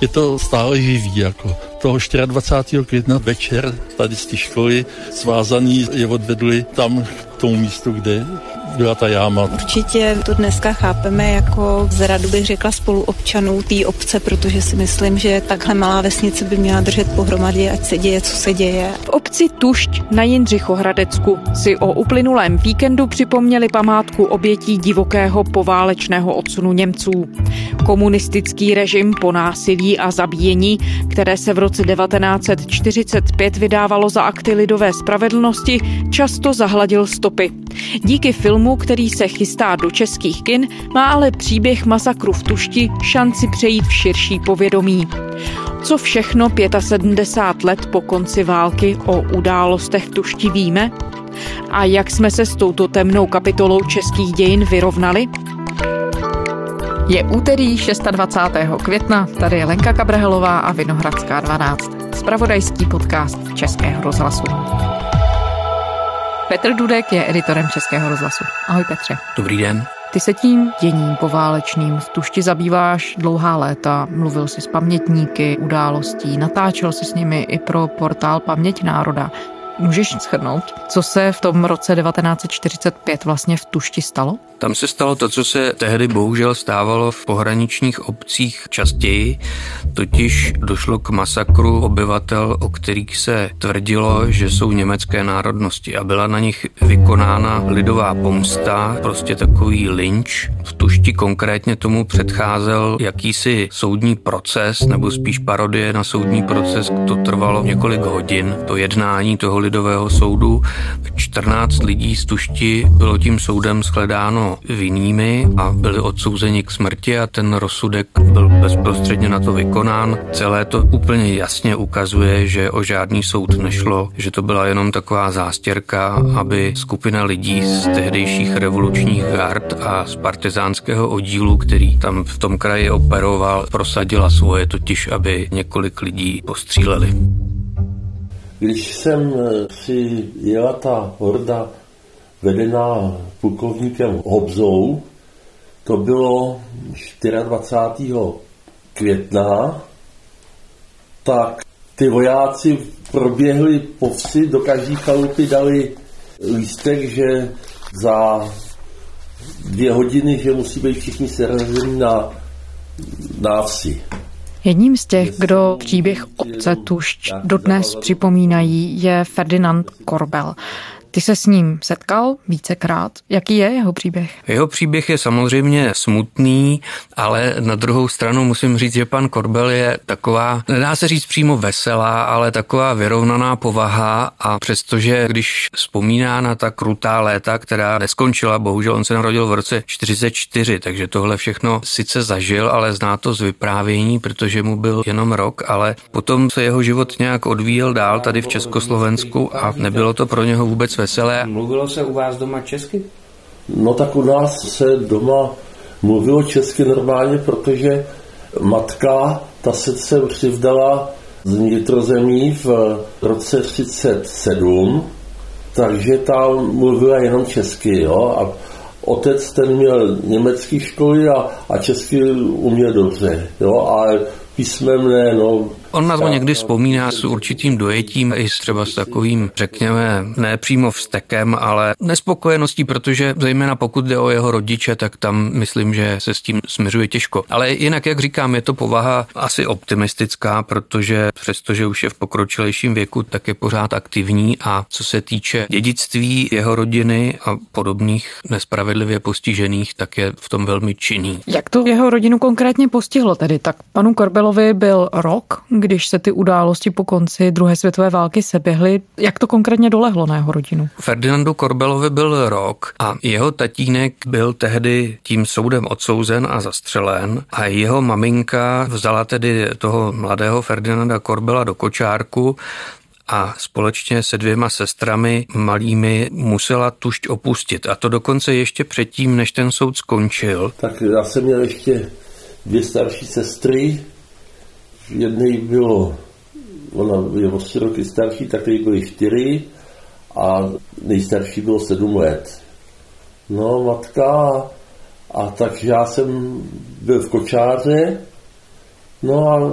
je to stále živý. Jako. Toho 24. května večer tady z té školy svázaný je odvedli tam k tomu místu, kde byla ta jáma. Určitě to dneska chápeme jako zradu bych řekla spoluobčanů té obce, protože si myslím, že takhle malá vesnice by měla držet pohromadě, ať se děje, co se děje. V obci Tušť na Jindřichohradecku si o uplynulém víkendu připomněli památku obětí divokého poválečného odsunu Němců. Komunistický režim po násilí a zabíjení, které se v roce 1945 vydávalo za akty lidové spravedlnosti, často zahladil stopy. Díky filmu, který se chystá do českých kin, má ale příběh masakru v Tušti šanci přejít v širší povědomí. Co všechno 75 let po konci války o událostech Tušti víme? A jak jsme se s touto temnou kapitolou českých dějin vyrovnali? Je úterý 26. května, tady je Lenka Kabrhelová a Vinohradská 12, spravodajský podcast Českého rozhlasu. Petr Dudek je editorem Českého rozhlasu. Ahoj Petře. Dobrý den. Ty se tím děním poválečným v Tušti zabýváš dlouhá léta, mluvil jsi s pamětníky událostí, natáčel si s nimi i pro portál Paměť národa. Můžeš shrnout, co se v tom roce 1945 vlastně v Tušti stalo? Tam se stalo to, co se tehdy bohužel stávalo v pohraničních obcích častěji, totiž došlo k masakru obyvatel, o kterých se tvrdilo, že jsou německé národnosti a byla na nich vykonána lidová pomsta, prostě takový lynč. V Tušti konkrétně tomu předcházel jakýsi soudní proces, nebo spíš parodie na soudní proces, to trvalo několik hodin, to jednání toho lidového soudu. 14 lidí z Tušti bylo tím soudem shledáno vinnými a byli odsouzeni k smrti a ten rozsudek byl bezprostředně na to vykonán. Celé to úplně jasně ukazuje, že o žádný soud nešlo, že to byla jenom taková zástěrka, aby skupina lidí z tehdejších revolučních gard a z partizánského oddílu, který tam v tom kraji operoval, prosadila svoje, totiž aby několik lidí postříleli. Když jsem si jela ta horda vedená plukovníkem Hobzou. To bylo 24. května. Tak ty vojáci proběhli po vsi, do každé chalupy dali lístek, že za dvě hodiny, že musí být všichni serazení na, na vsi. Jedním z těch, kdo příběh obce Tušť dodnes připomínají, je Ferdinand Korbel. Ty se s ním setkal vícekrát. Jaký je jeho příběh? Jeho příběh je samozřejmě smutný, ale na druhou stranu musím říct, že pan Korbel je taková, nedá se říct přímo veselá, ale taková vyrovnaná povaha a přestože když vzpomíná na ta krutá léta, která neskončila, bohužel on se narodil v roce 44, takže tohle všechno sice zažil, ale zná to z vyprávění, protože mu byl jenom rok, ale potom se jeho život nějak odvíjel dál tady v Československu a nebylo to pro něho vůbec veselé. Mluvilo se u vás doma česky? No tak u nás se doma mluvilo česky normálně, protože matka, ta se se přivdala z vnitrozemí v roce 37, takže tam mluvila jenom česky, jo, a otec ten měl německý školy a, a česky uměl dobře, jo, ale písmem no. On na to někdy vzpomíná s určitým dojetím i třeba s takovým, řekněme, ne přímo vztekem, ale nespokojeností, protože zejména pokud jde o jeho rodiče, tak tam myslím, že se s tím směřuje těžko. Ale jinak, jak říkám, je to povaha asi optimistická, protože přestože už je v pokročilejším věku, tak je pořád aktivní a co se týče dědictví jeho rodiny a podobných nespravedlivě postižených, tak je v tom velmi činný. Jak to jeho rodinu konkrétně postihlo tedy? Tak panu Korbel Orwelovi byl rok, když se ty události po konci druhé světové války seběhly. Jak to konkrétně dolehlo na jeho rodinu? Ferdinandu Korbelovi byl rok a jeho tatínek byl tehdy tím soudem odsouzen a zastřelen a jeho maminka vzala tedy toho mladého Ferdinanda Korbela do kočárku a společně se dvěma sestrami malými musela tušť opustit. A to dokonce ještě předtím, než ten soud skončil. Tak já jsem měl ještě dvě starší sestry, jednej bylo, ona je o tři roky starší, tak tady byly čtyři a nejstarší bylo sedm let. No, matka, a takže já jsem byl v kočáře, No a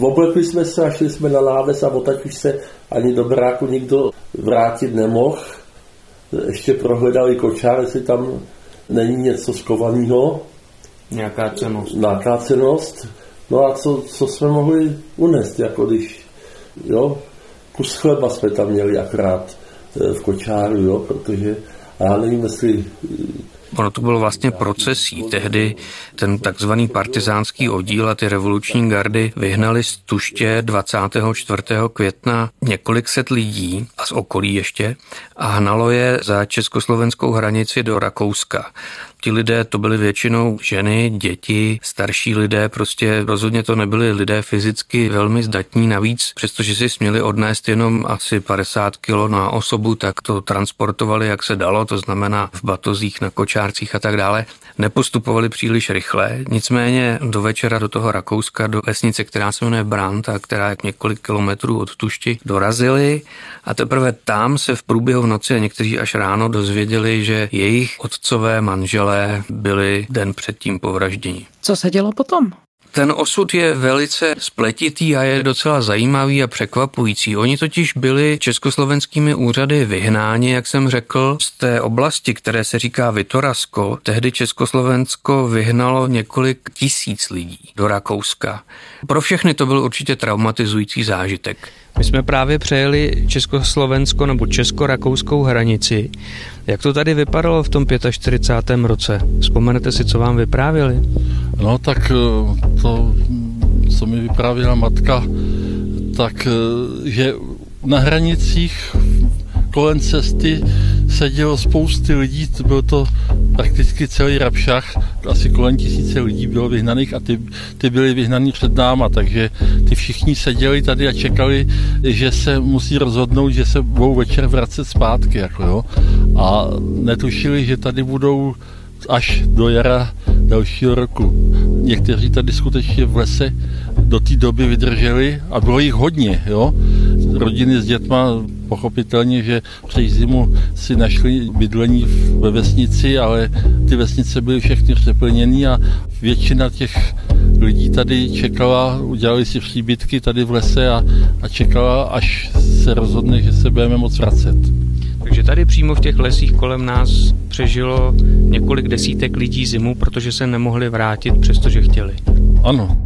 oblekli jsme se a šli jsme na náves a odtaď už se ani do bráku nikdo vrátit nemohl. Ještě prohledali kočár, jestli tam není něco skovaného. Nějaká cenost. Nějaká cenost. No a co, co jsme mohli unést, jako když, jo, kus chleba jsme tam měli akrát eh, v kočáru, jo, protože já nevím, jestli Ono to bylo vlastně procesí. Tehdy ten takzvaný partizánský oddíl a ty revoluční gardy vyhnali z Tuště 24. května několik set lidí a z okolí ještě a hnalo je za československou hranici do Rakouska. Ti lidé to byly většinou ženy, děti, starší lidé, prostě rozhodně to nebyli lidé fyzicky velmi zdatní. Navíc, přestože si směli odnést jenom asi 50 kilo na osobu, tak to transportovali, jak se dalo, to znamená v batozích, na kočárcích a tak dále. Nepostupovali příliš rychle, nicméně do večera do toho Rakouska, do vesnice, která se jmenuje Brand a která je několik kilometrů od Tušti, dorazili a teprve tam se v průběhu noci a někteří až ráno dozvěděli, že jejich otcové manželé manželé byli den předtím povražděni. Co se dělo potom? Ten osud je velice spletitý a je docela zajímavý a překvapující. Oni totiž byli československými úřady vyhnáni, jak jsem řekl, z té oblasti, které se říká Vitorasko. Tehdy Československo vyhnalo několik tisíc lidí do Rakouska. Pro všechny to byl určitě traumatizující zážitek. My jsme právě přejeli Československo nebo Česko-rakouskou hranici. Jak to tady vypadalo v tom 45. roce? Vzpomenete si, co vám vyprávěli? No tak eh, to, co mi vyprávěla matka, tak eh, že na hranicích kolem cesty sedělo spousty lidí, to byl to prakticky celý Rabšach, asi kolem tisíce lidí bylo vyhnaných a ty, ty byly vyhnaný před náma, takže ty všichni seděli tady a čekali, že se musí rozhodnout, že se budou večer vracet zpátky, jako jo. A netušili, že tady budou až do jara dalšího roku. Někteří tady skutečně v lese do té doby vydrželi a bylo jich hodně, jo. Rodiny s dětma pochopitelně, že přes zimu si našli bydlení ve vesnici, ale ty vesnice byly všechny přeplněné a většina těch lidí tady čekala, udělali si příbytky tady v lese a, a čekala, až se rozhodne, že se budeme moc vracet. Takže tady přímo v těch lesích kolem nás přežilo několik desítek lidí zimu, protože se nemohli vrátit, přestože chtěli. Ano,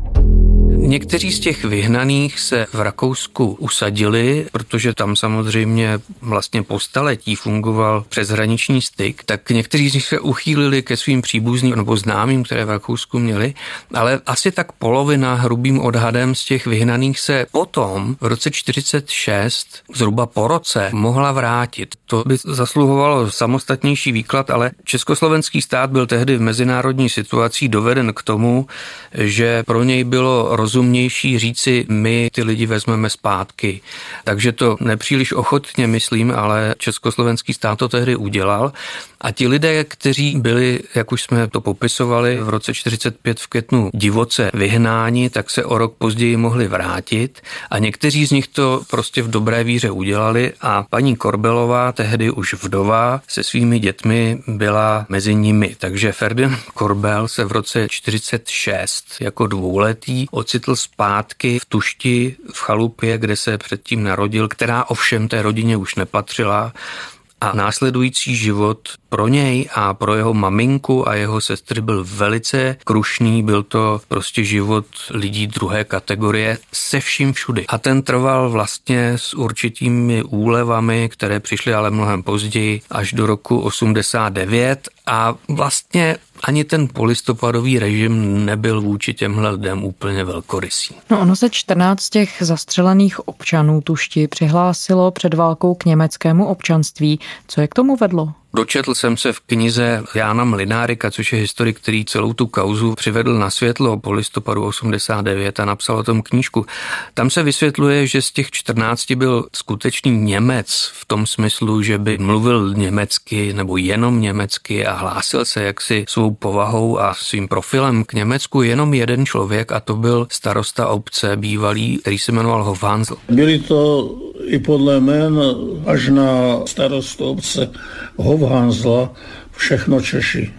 Někteří z těch vyhnaných se v Rakousku usadili, protože tam samozřejmě vlastně po staletí fungoval přeshraniční styk, tak někteří z nich se uchýlili ke svým příbuzným nebo známým, které v Rakousku měli, ale asi tak polovina hrubým odhadem z těch vyhnaných se potom v roce 46, zhruba po roce, mohla vrátit. To by zasluhovalo samostatnější výklad, ale československý stát byl tehdy v mezinárodní situací doveden k tomu, že pro něj bylo roz rozumnější říci, my ty lidi vezmeme zpátky. Takže to nepříliš ochotně myslím, ale československý stát to tehdy udělal. A ti lidé, kteří byli, jak už jsme to popisovali, v roce 45 v květnu divoce vyhnáni, tak se o rok později mohli vrátit a někteří z nich to prostě v dobré víře udělali a paní Korbelová, tehdy už vdova, se svými dětmi byla mezi nimi. Takže Ferdinand Korbel se v roce 46 jako dvouletý ocitl zpátky v Tušti v chalupě, kde se předtím narodil, která ovšem té rodině už nepatřila. A následující život pro něj a pro jeho maminku a jeho sestry byl velice krušný, byl to prostě život lidí druhé kategorie se vším všudy. A ten trval vlastně s určitými úlevami, které přišly ale mnohem později, až do roku 89 a vlastně ani ten polistopadový režim nebyl vůči těmhle lidem úplně velkorysý. No ono se 14 těch zastřelených občanů tušti přihlásilo před válkou k německému občanství. Co je k tomu vedlo? Dočetl jsem se v knize Jána Mlinárika, což je historik, který celou tu kauzu přivedl na světlo po listopadu 89 a napsal o tom knížku. Tam se vysvětluje, že z těch 14 byl skutečný Němec v tom smyslu, že by mluvil německy nebo jenom německy a hlásil se jaksi svou povahou a svým profilem k Německu jenom jeden člověk a to byl starosta obce bývalý, který se jmenoval Hofhansl. Byli to i podle jmen až na starostu obce Hofhansla všechno Češi.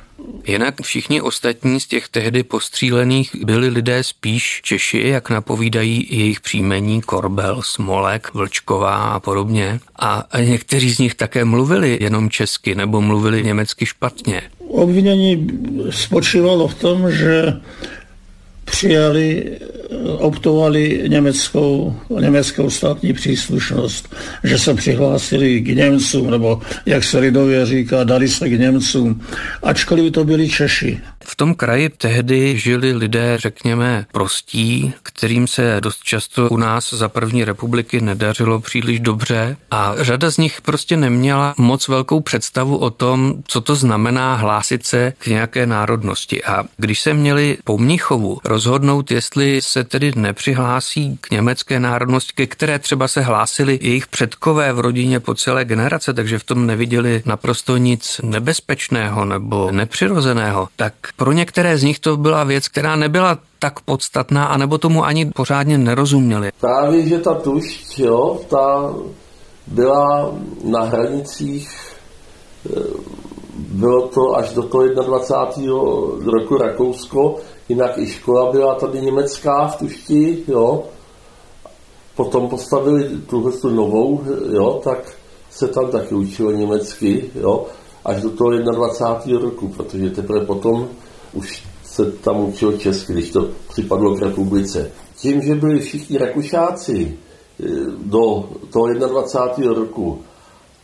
Jinak všichni ostatní z těch tehdy postřílených byli lidé spíš Češi, jak napovídají jejich příjmení Korbel, Smolek, Vlčková a podobně. A někteří z nich také mluvili jenom česky nebo mluvili německy špatně. Obvinění spočívalo v tom, že přijali, optovali německou, německou státní příslušnost, že se přihlásili k Němcům, nebo jak se lidově říká, dali se k Němcům, ačkoliv to byli Češi. V tom kraji tehdy žili lidé, řekněme, prostí, kterým se dost často u nás za první republiky nedařilo příliš dobře a řada z nich prostě neměla moc velkou představu o tom, co to znamená hlásit se k nějaké národnosti. A když se měli po Mnichovu rozhodnout, jestli se tedy nepřihlásí k německé národnosti, ke které třeba se hlásili jejich předkové v rodině po celé generace, takže v tom neviděli naprosto nic nebezpečného nebo nepřirozeného, tak pro některé z nich to byla věc, která nebyla tak podstatná, anebo tomu ani pořádně nerozuměli. Právě, že ta tušť, jo, ta byla na hranicích, eh, bylo to až do toho 21. roku Rakousko, jinak i škola byla tady německá v Tušti, jo. Potom postavili tuhle tu novou, jo, tak se tam taky učilo německy, jo, až do toho 21. roku, protože teprve potom už se tam učilo česky, když to připadlo k republice. Tím, že byli všichni Rakušáci eh, do toho 21. roku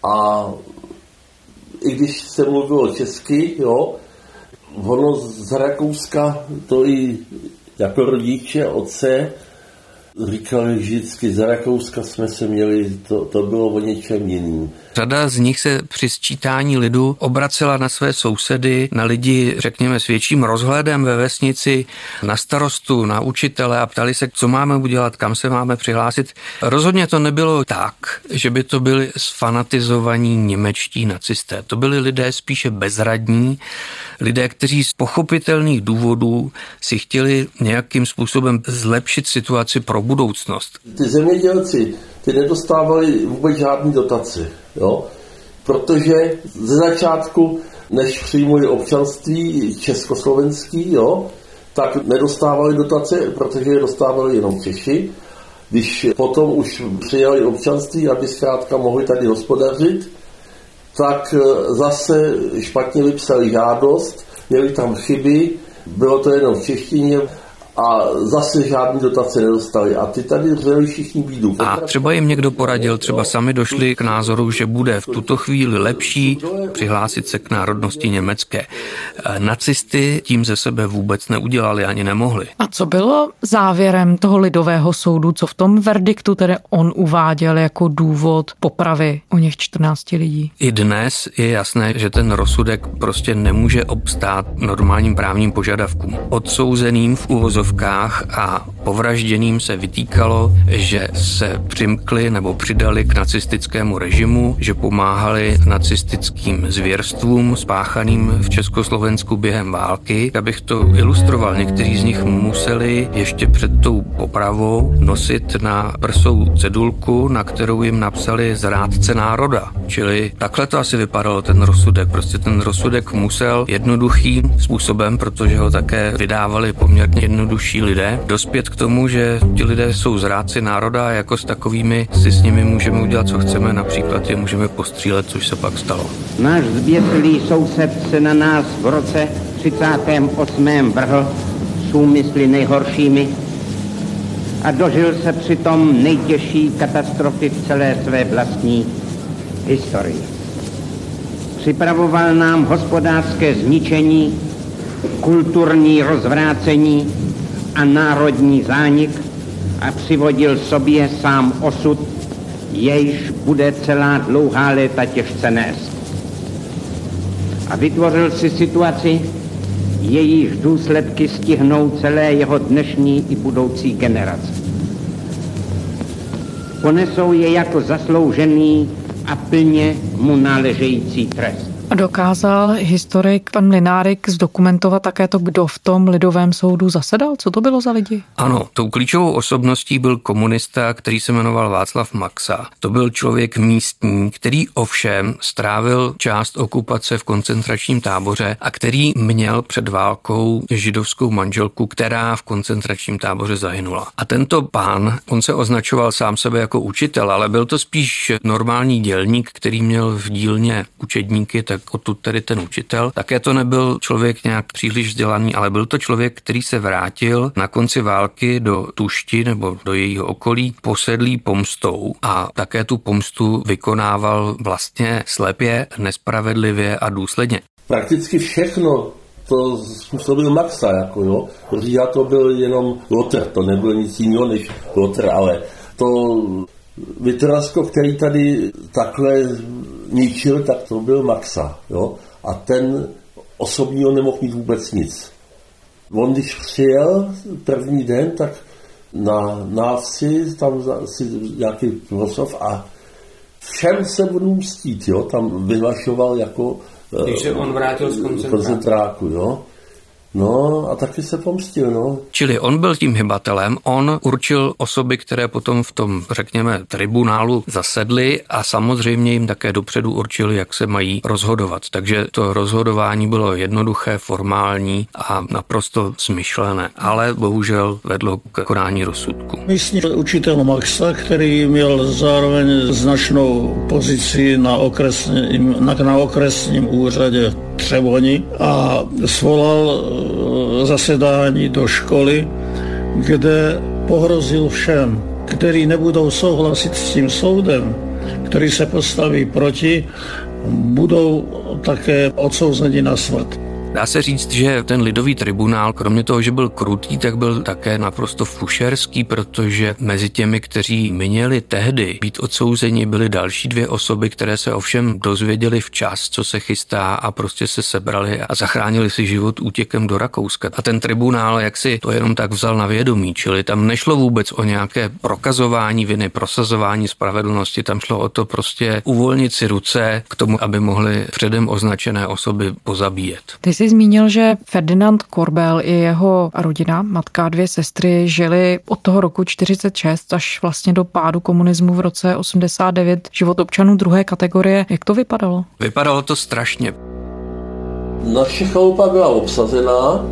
a i když se mluvilo česky, jo, ono z Rakouska to i jako rodiče, otce, říkali vždycky, za Rakouska jsme se měli, to, to bylo o něčem jiným. Řada z nich se při sčítání lidu obracela na své sousedy, na lidi, řekněme, s větším rozhledem ve vesnici, na starostu, na učitele a ptali se, co máme udělat, kam se máme přihlásit. Rozhodně to nebylo tak, že by to byli sfanatizovaní němečtí nacisté. To byli lidé spíše bezradní, lidé, kteří z pochopitelných důvodů si chtěli nějakým způsobem zlepšit situaci pro budoucnost. Ty zemědělci, ty nedostávali vůbec žádný dotace, jo? protože ze začátku, než přijmuli občanství československý, jo, tak nedostávali dotace, protože je dostávali jenom Češi. Když potom už přijali občanství, aby zkrátka mohli tady hospodařit, tak eh, zase špatně vypsali žádost, měli tam chyby, bylo to jenom v češtině, a zase žádný dotace nedostali. A ty tady řeli všichni bídu. A třeba jim někdo poradil, třeba sami došli k názoru, že bude v tuto chvíli lepší přihlásit se k národnosti německé. Nacisty tím ze sebe vůbec neudělali ani nemohli. A co bylo závěrem toho lidového soudu, co v tom verdiktu tedy on uváděl jako důvod popravy o něch 14 lidí? I dnes je jasné, že ten rozsudek prostě nemůže obstát normálním právním požadavkům. Odsouzeným v uvozovkách uvozovkách a povražděným se vytýkalo, že se přimkli nebo přidali k nacistickému režimu, že pomáhali nacistickým zvěrstvům spáchaným v Československu během války. Abych to ilustroval, někteří z nich museli ještě před tou popravou nosit na prsou cedulku, na kterou jim napsali zrádce národa. Čili takhle to asi vypadalo ten rozsudek. Prostě ten rozsudek musel jednoduchým způsobem, protože ho také vydávali poměrně jednoduchým jednodušší lidé, dospět k tomu, že ti lidé jsou zrádci národa a jako s takovými si s nimi můžeme udělat, co chceme, například je můžeme postřílet, což se pak stalo. Náš zběsilý soused se na nás v roce 38. vrhl s úmysly nejhoršími a dožil se přitom nejtěžší katastrofy v celé své vlastní historii. Připravoval nám hospodářské zničení, kulturní rozvrácení a národní zánik a přivodil sobě sám osud, jejž bude celá dlouhá léta těžce nést. A vytvořil si situaci, jejíž důsledky stihnou celé jeho dnešní i budoucí generace. Ponesou je jako zasloužený a plně mu náležející trest. Dokázal historik pan Linárik zdokumentovat také to, kdo v tom lidovém soudu zasedal? Co to bylo za lidi? Ano, tou klíčovou osobností byl komunista, který se jmenoval Václav Maxa. To byl člověk místní, který ovšem strávil část okupace v koncentračním táboře a který měl před válkou židovskou manželku, která v koncentračním táboře zahynula. A tento pán, on se označoval sám sebe jako učitel, ale byl to spíš normální dělník, který měl v dílně učedníky, tak odtud tedy ten učitel. Také to nebyl člověk nějak příliš vzdělaný, ale byl to člověk, který se vrátil na konci války do Tušti nebo do jejího okolí posedlý pomstou a také tu pomstu vykonával vlastně slepě, nespravedlivě a důsledně. Prakticky všechno to způsobil Maxa, jako jo. Říha to byl jenom Lotr, to nebyl nic jiného než Lotr, ale to Vytorasko, který tady takhle ničil, tak to byl Maxa, jo. A ten osobního nemohl mít vůbec nic. On když přijel první den, tak na návsi, tam si nějaký proslov a všem se budu mstít, jo, tam vyhlašoval jako když se on vrátil z koncentráku. koncentráku jo. No a taky se pomstil, no. Čili on byl tím hybatelem, on určil osoby, které potom v tom, řekněme, tribunálu zasedly a samozřejmě jim také dopředu určili, jak se mají rozhodovat. Takže to rozhodování bylo jednoduché, formální a naprosto smyšlené, ale bohužel vedlo k konání rozsudku. Místní učitel Maxa, který měl zároveň značnou pozici na okresním, na, na okresním úřadě Třeboni a svolal zasedání do školy, kde pohrozil všem, kteří nebudou souhlasit s tím soudem, který se postaví proti, budou také odsouzeni na smrt. Dá se říct, že ten lidový tribunál, kromě toho, že byl krutý, tak byl také naprosto fušerský, protože mezi těmi, kteří měli tehdy být odsouzeni, byly další dvě osoby, které se ovšem dozvěděli včas, co se chystá a prostě se sebrali a zachránili si život útěkem do Rakouska. A ten tribunál, jak si to jenom tak vzal na vědomí, čili tam nešlo vůbec o nějaké prokazování viny, prosazování spravedlnosti, tam šlo o to prostě uvolnit si ruce k tomu, aby mohli předem označené osoby pozabíjet. Jsi zmínil, že Ferdinand Korbel i jeho rodina, matka a dvě sestry, žili od toho roku 46 až vlastně do pádu komunismu v roce 89 život občanů druhé kategorie. Jak to vypadalo? Vypadalo to strašně. Naše chalupa byla obsazená,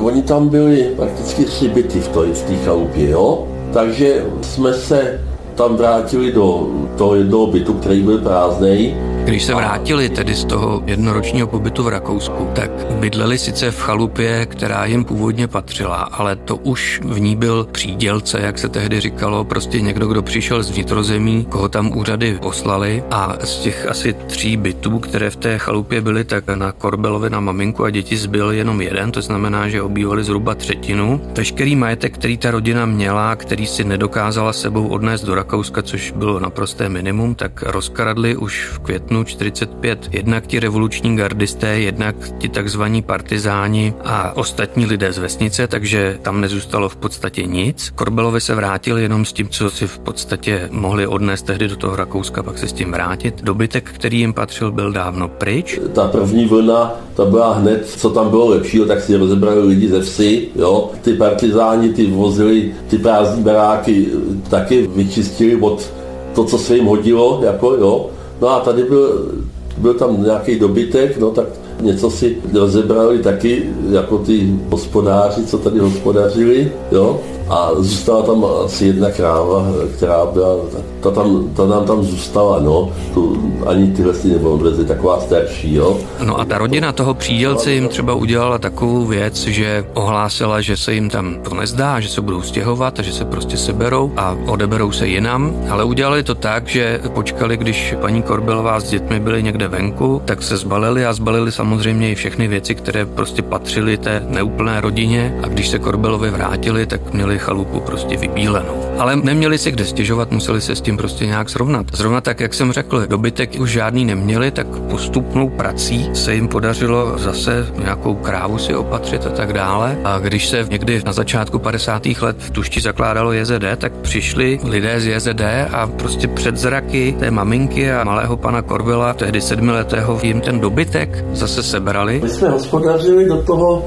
oni tam byli prakticky tři byty v té chalupě, jo? Takže jsme se tam vrátili do toho jednoho bytu, který byl prázdný když se vrátili tedy z toho jednoročního pobytu v Rakousku, tak bydleli sice v chalupě, která jim původně patřila, ale to už v ní byl přídělce, jak se tehdy říkalo, prostě někdo, kdo přišel z vnitrozemí, koho tam úřady poslali a z těch asi tří bytů, které v té chalupě byly, tak na Korbelovi na maminku a děti zbyl jenom jeden, to znamená, že obývali zhruba třetinu. Veškerý majetek, který ta rodina měla, který si nedokázala sebou odnést do Rakouska, což bylo naprosté minimum, tak rozkradli už v květnu květnu 45 jednak ti revoluční gardisté, jednak ti takzvaní partizáni a ostatní lidé z vesnice, takže tam nezůstalo v podstatě nic. Korbelovi se vrátili jenom s tím, co si v podstatě mohli odnést tehdy do toho Rakouska, pak se s tím vrátit. Dobytek, který jim patřil, byl dávno pryč. Ta první vlna, ta byla hned, co tam bylo lepšího, tak si rozebrali lidi ze vsi, jo. Ty partizáni, ty vozili ty prázdní baráky, taky vyčistili od to, co se jim hodilo, jako jo. No a tady byl, byl tam nějaký dobytek, no tak něco si rozebrali taky, jako ty hospodáři, co tady hospodařili, jo. A zůstala tam asi jedna kráva, která byla, ta, tam, ta nám tam zůstala, no. Tu, ani tyhle si neodvezli, taková starší, jo. No a ta rodina toho přídělce jim třeba udělala takovou věc, že ohlásila, že se jim tam to nezdá, že se budou stěhovat a že se prostě seberou a odeberou se jinam, ale udělali to tak, že počkali, když paní Korbelová s dětmi byly někde venku, tak se zbalili a zbalili samozřejmě i všechny věci, které prostě patřily té neúplné rodině a když se Korbelovi vrátili, tak měli měli chalupu prostě vybílenou. Ale neměli si kde stěžovat, museli se s tím prostě nějak srovnat. Zrovna tak, jak jsem řekl, dobytek už žádný neměli, tak postupnou prací se jim podařilo zase nějakou krávu si opatřit a tak dále. A když se někdy na začátku 50. let v Tušti zakládalo JZD, tak přišli lidé z JZD a prostě před zraky té maminky a malého pana Korbela, tehdy sedmiletého, jim ten dobytek zase sebrali. My jsme hospodařili do toho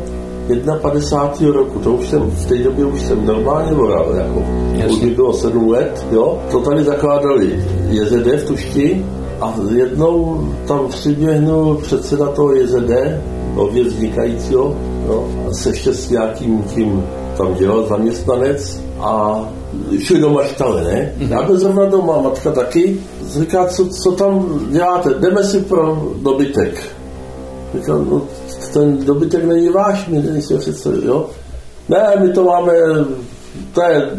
51. roku, to už jsem, v té době už jsem normálně voral, jako už mi bylo 7 let, jo, to tady zakládali JZD v Tušti a jednou tam přiběhnul předseda toho JZD, nově vznikajícího, jo, se ještě s nějakým tím tam dělal zaměstnanec a šli do maštale, ne? Mm-hmm. Já byl zrovna doma, matka taky. Říká, co, co tam děláte? Jdeme si pro dobytek. Říkal, no ten dobytek není váš, my nejsme přece, jo? Ne, my to máme, to je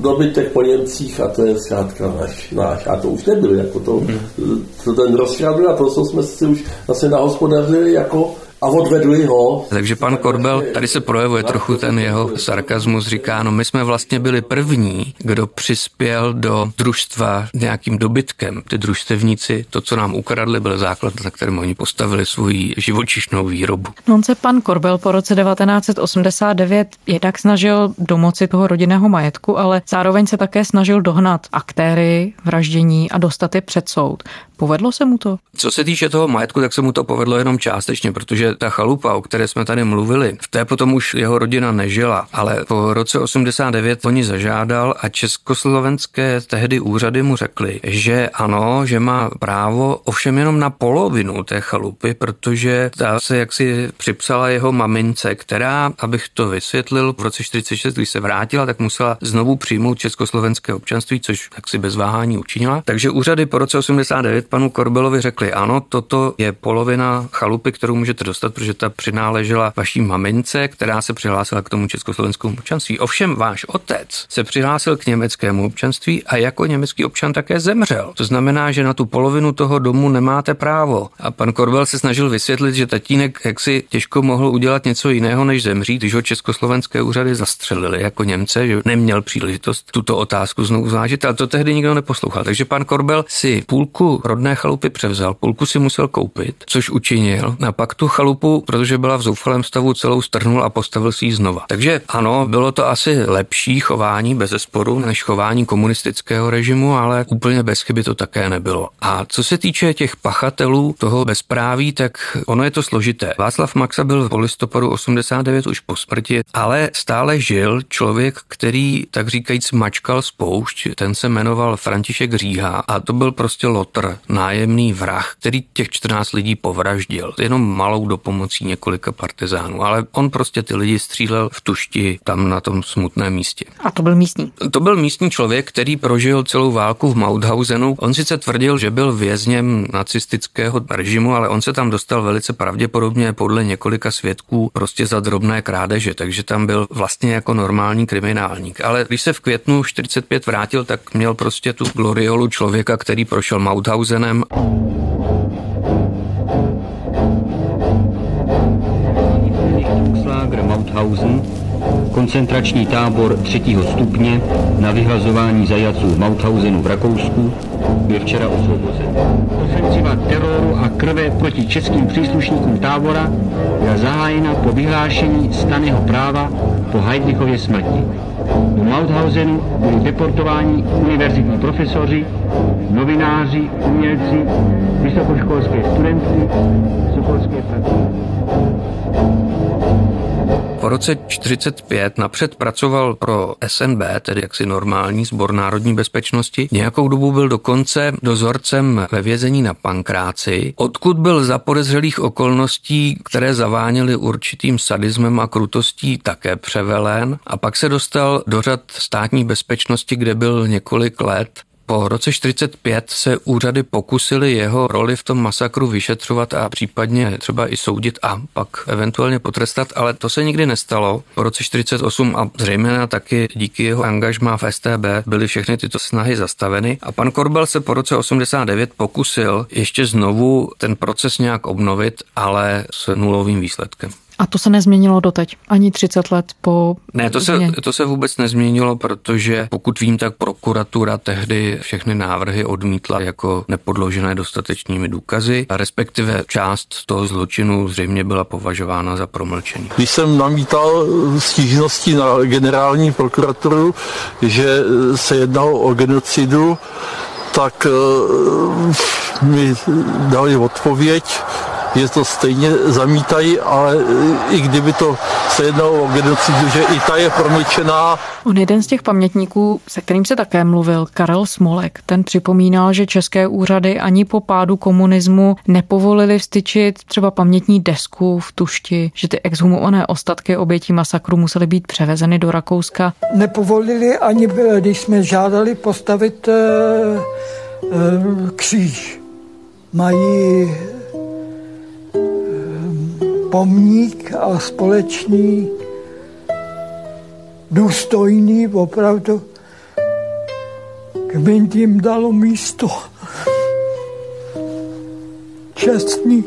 dobytek po Němcích a to je zkrátka náš, náš. A to už nebyl, jako to, hmm. to ten rozšťavil a to, co jsme si už zase nahospodařili jako a odvedli ho. Takže pan Korbel, tady se projevuje trochu ten jeho sarkazmus, říká, no my jsme vlastně byli první, kdo přispěl do družstva nějakým dobytkem. Ty družstevníci, to, co nám ukradli, byl základ, na kterém oni postavili svou živočišnou výrobu. On se pan Korbel po roce 1989 jednak snažil domoci toho rodinného majetku, ale zároveň se také snažil dohnat aktéry vraždění a dostat je před soud. Povedlo se mu to? Co se týče toho majetku, tak se mu to povedlo jenom částečně, protože ta chalupa, o které jsme tady mluvili, v té potom už jeho rodina nežila, ale po roce 89 oni zažádal a československé tehdy úřady mu řekli, že ano, že má právo ovšem jenom na polovinu té chalupy, protože ta se jaksi připsala jeho mamince, která, abych to vysvětlil, v roce 46, když se vrátila, tak musela znovu přijmout československé občanství, což jaksi bez váhání učinila. Takže úřady po roce 89 panu Korbelovi řekli, ano, toto je polovina chalupy, kterou můžete dostat, protože ta přináležela vaší mamince, která se přihlásila k tomu československému občanství. Ovšem váš otec se přihlásil k německému občanství a jako německý občan také zemřel. To znamená, že na tu polovinu toho domu nemáte právo. A pan Korbel se snažil vysvětlit, že tatínek jaksi těžko mohl udělat něco jiného, než zemřít, když ho československé úřady zastřelili jako Němce, že neměl příležitost tuto otázku znovu zvážit, ale to tehdy nikdo neposlouchal. Takže pan Korbel si půlku rodné chalupy převzal, půlku si musel koupit, což učinil. A pak tu chalupu, protože byla v zoufalém stavu, celou strhnul a postavil si ji znova. Takže ano, bylo to asi lepší chování bez sporu než chování komunistického režimu, ale úplně bez chyby to také nebylo. A co se týče těch pachatelů toho bezpráví, tak ono je to složité. Václav Maxa byl v listopadu 89 už po smrti, ale stále žil člověk, který tak říkajíc mačkal spoušť. Ten se jmenoval František Říha a to byl prostě lotr, nájemný vrah, který těch 14 lidí povraždil. Jenom malou dopomocí několika partizánů, ale on prostě ty lidi střílel v tušti tam na tom smutném místě. A to byl místní? To byl místní člověk, který prožil celou válku v Mauthausenu. On sice tvrdil, že byl vězněm nacistického režimu, ale on se tam dostal velice pravděpodobně podle několika svědků prostě za drobné krádeže, takže tam byl vlastně jako normální kriminálník. Ale když se v květnu 45 vrátil, tak měl prostě tu gloriolu člověka, který prošel Mauthausen Lager Mauthausen, koncentrační tábor třetího stupně na vyhlazování zajaců v Mauthausenu v Rakousku, byl včera osvobozen. Ofenziva teroru a krve proti českým příslušníkům tábora byla zahájena po vyhlášení staného práva po Heidrichově smrti. Do Mauthausenu byli deportováni univerzitní profesoři, novináři, umělci, vysokoškolské studentky, vysokoškolské pracovníky. Roce 45 napřed pracoval pro SNB, tedy jaksi normální sbor národní bezpečnosti. Nějakou dobu byl dokonce dozorcem ve vězení na Pankráci, odkud byl za podezřelých okolností, které zaváněly určitým sadismem a krutostí, také převelen. A pak se dostal do řad státní bezpečnosti, kde byl několik let po roce 45 se úřady pokusily jeho roli v tom masakru vyšetřovat a případně třeba i soudit a pak eventuálně potrestat, ale to se nikdy nestalo. Po roce 48 a zřejmě taky díky jeho angažmá v STB byly všechny tyto snahy zastaveny a pan Korbel se po roce 89 pokusil ještě znovu ten proces nějak obnovit, ale s nulovým výsledkem. A to se nezměnilo doteď, ani 30 let po... Ne, to se, to se vůbec nezměnilo, protože pokud vím, tak prokuratura tehdy všechny návrhy odmítla jako nepodložené dostatečnými důkazy, a respektive část toho zločinu zřejmě byla považována za promlčený. Když jsem namítal stížnosti na generální prokuraturu, že se jednalo o genocidu, tak eh, mi dali odpověď, že to stejně zamítají, ale i kdyby to se jednalo o genocidu, že i ta je promlčená. On jeden z těch pamětníků, se kterým se také mluvil, Karel Smolek, ten připomínal, že české úřady ani po pádu komunismu nepovolili vstyčit třeba pamětní desku v tušti, že ty exhumované ostatky obětí masakru musely být převezeny do Rakouska. Nepovolili ani, když jsme žádali postavit e, e, kříž. Mají pomník a společný, důstojný, opravdu kmen tím dalo místo. Čestný.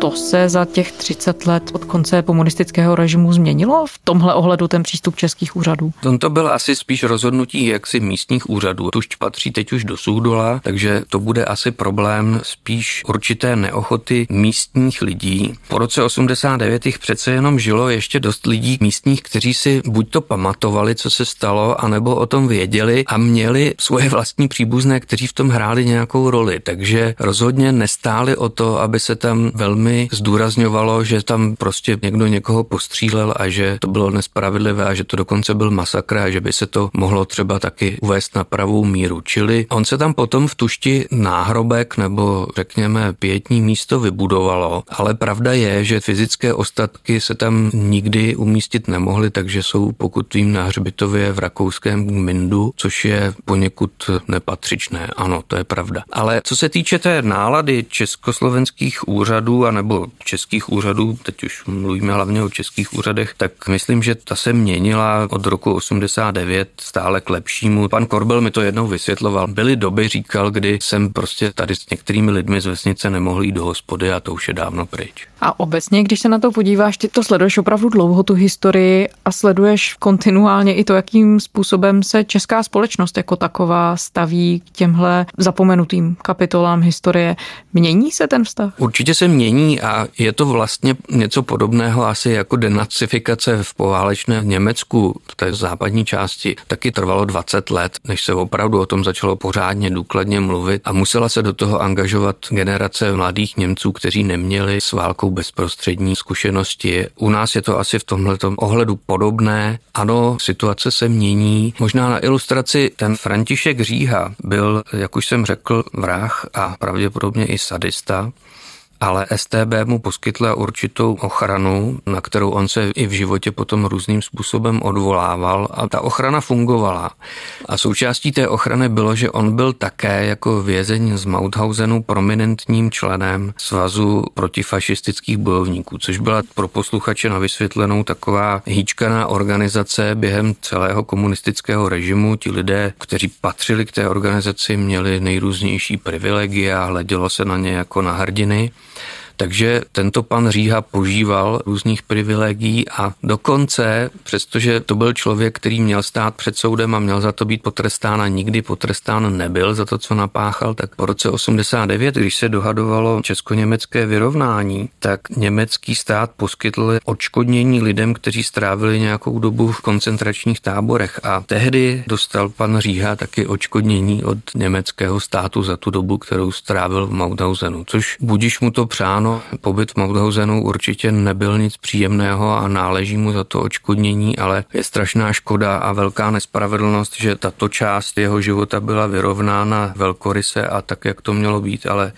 To se za těch 30 let od konce komunistického režimu změnilo v tomhle ohledu ten přístup českých úřadů? To byl asi spíš rozhodnutí jaksi místních úřadů. Tuž patří teď už do Soudola, takže to bude asi problém spíš určité neochoty místních lidí. Po roce 89 jich přece jenom žilo ještě dost lidí místních, kteří si buď to pamatovali, co se stalo, anebo o tom věděli a měli svoje vlastní příbuzné, kteří v tom hráli nějakou roli. Takže rozhodně nestáli o to, aby se tam velmi zdůrazňovalo, že tam prostě někdo někoho postřílel a že to bylo nespravedlivé a že to dokonce byl masakr a že by se to mohlo třeba taky uvést na pravou míru. Čili on se tam potom v tušti náhrobek nebo řekněme pětní místo vybudovalo, ale pravda je, že fyzické ostatky se tam nikdy umístit nemohly, takže jsou pokud vím na hřbitově v rakouském Mindu, což je poněkud nepatřičné. Ano, to je pravda. Ale co se týče té nálady československých úřadů, úřadů, anebo českých úřadů, teď už mluvíme hlavně o českých úřadech, tak myslím, že ta se měnila od roku 89 stále k lepšímu. Pan Korbel mi to jednou vysvětloval. Byly doby, říkal, kdy jsem prostě tady s některými lidmi z vesnice nemohl jít do hospody a to už je dávno pryč. A obecně, když se na to podíváš, ty to sleduješ opravdu dlouho, tu historii a sleduješ kontinuálně i to, jakým způsobem se česká společnost jako taková staví k těmhle zapomenutým kapitolám historie. Mění se ten vztah? Určitě se mění a je to vlastně něco podobného asi jako denacifikace v poválečné Německu, v té západní části. Taky trvalo 20 let, než se opravdu o tom začalo pořádně důkladně mluvit a musela se do toho angažovat generace mladých Němců, kteří neměli s válkou bezprostřední zkušenosti. U nás je to asi v tomhle ohledu podobné. Ano, situace se mění. Možná na ilustraci ten František Říha byl, jak už jsem řekl, vrah a pravděpodobně i sadista ale STB mu poskytla určitou ochranu, na kterou on se i v životě potom různým způsobem odvolával a ta ochrana fungovala. A součástí té ochrany bylo, že on byl také jako vězeň z Mauthausenu prominentním členem Svazu protifašistických bojovníků, což byla pro posluchače na vysvětlenou taková hýčkaná organizace během celého komunistického režimu. Ti lidé, kteří patřili k té organizaci, měli nejrůznější privilegia, hledělo se na ně jako na hrdiny. Takže tento pan Říha požíval různých privilegií a dokonce, přestože to byl člověk, který měl stát před soudem a měl za to být potrestán a nikdy potrestán nebyl za to, co napáchal, tak po roce 89, když se dohadovalo česko-německé vyrovnání, tak německý stát poskytl odškodnění lidem, kteří strávili nějakou dobu v koncentračních táborech. A tehdy dostal pan Říha taky odškodnění od německého státu za tu dobu, kterou strávil v Mauthausenu, což budíš mu to přáno, ano, pobyt v Mauthausenu určitě nebyl nic příjemného a náleží mu za to očkodnění, ale je strašná škoda a velká nespravedlnost, že tato část jeho života byla vyrovnána velkoryse a tak, jak to mělo být, ale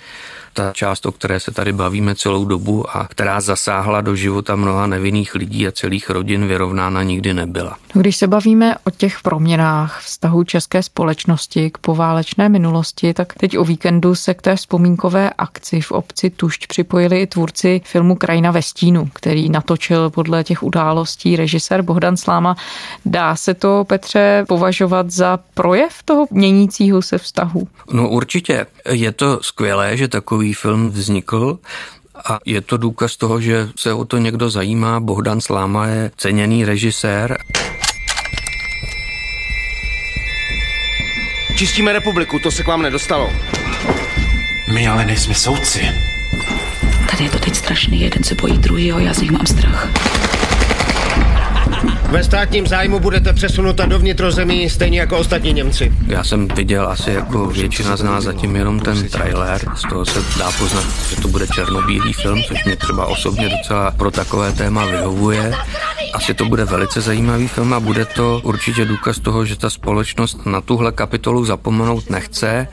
ta část, o které se tady bavíme celou dobu a která zasáhla do života mnoha nevinných lidí a celých rodin, vyrovnána nikdy nebyla. Když se bavíme o těch proměnách vztahu české společnosti k poválečné minulosti, tak teď o víkendu se k té vzpomínkové akci v obci Tušť připojili i tvůrci filmu Krajina ve stínu, který natočil podle těch událostí režisér Bohdan Sláma. Dá se to, Petře, považovat za projev toho měnícího se vztahu? No určitě. Je to skvělé, že takový film vznikl a je to důkaz toho, že se o to někdo zajímá. Bohdan Sláma je ceněný režisér. Čistíme republiku, to se k vám nedostalo. My ale nejsme soudci. Tady je to teď strašný, jeden se bojí druhýho, já z nich mám strach. Ve státním zájmu budete přesunuta do vnitrozemí, stejně jako ostatní Němci. Já jsem viděl asi jako většina z nás zatím jenom ten trailer. Z toho se dá poznat, že to bude černobílý film, což mě třeba osobně docela pro takové téma vyhovuje. Asi to bude velice zajímavý film a bude to určitě důkaz toho, že ta společnost na tuhle kapitolu zapomenout nechce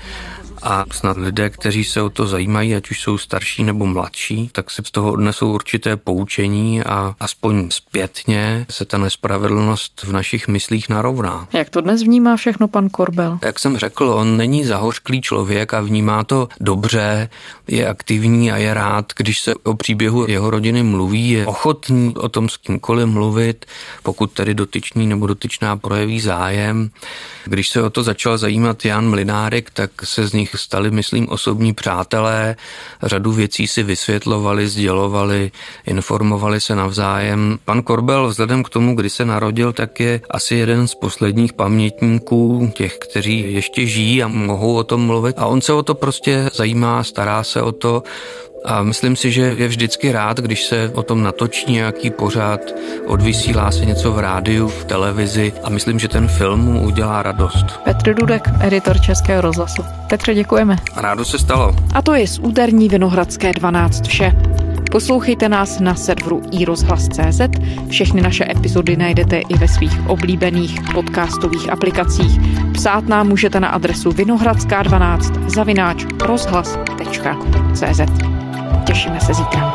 a snad lidé, kteří se o to zajímají, ať už jsou starší nebo mladší, tak si z toho odnesou určité poučení a aspoň zpětně se ta nespravedlnost v našich myslích narovná. Jak to dnes vnímá všechno pan Korbel? Jak jsem řekl, on není zahořklý člověk a vnímá to dobře, je aktivní a je rád, když se o příběhu jeho rodiny mluví, je ochotný o tom s kýmkoliv mluvit, pokud tedy dotyčný nebo dotyčná projeví zájem. Když se o to začal zajímat Jan Mlinárek, tak se z nich stali, myslím, osobní přátelé. Řadu věcí si vysvětlovali, sdělovali, informovali se navzájem. Pan Korbel vzhledem k tomu, kdy se narodil, tak je asi jeden z posledních pamětníků těch, kteří ještě žijí a mohou o tom mluvit. A on se o to prostě zajímá, stará se o to, a myslím si, že je vždycky rád, když se o tom natočí nějaký pořád, odvysílá se něco v rádiu, v televizi a myslím, že ten film mu udělá radost. Petr Dudek, editor Českého rozhlasu. Petře, děkujeme. Rádo se stalo. A to je z úterní Vinohradské 12 vše. Poslouchejte nás na serveru iRozhlas.cz. Všechny naše epizody najdete i ve svých oblíbených podcastových aplikacích. Psát nám můžete na adresu vinohradská12 zavináč rozhlas.cz. Těšíme se zítra.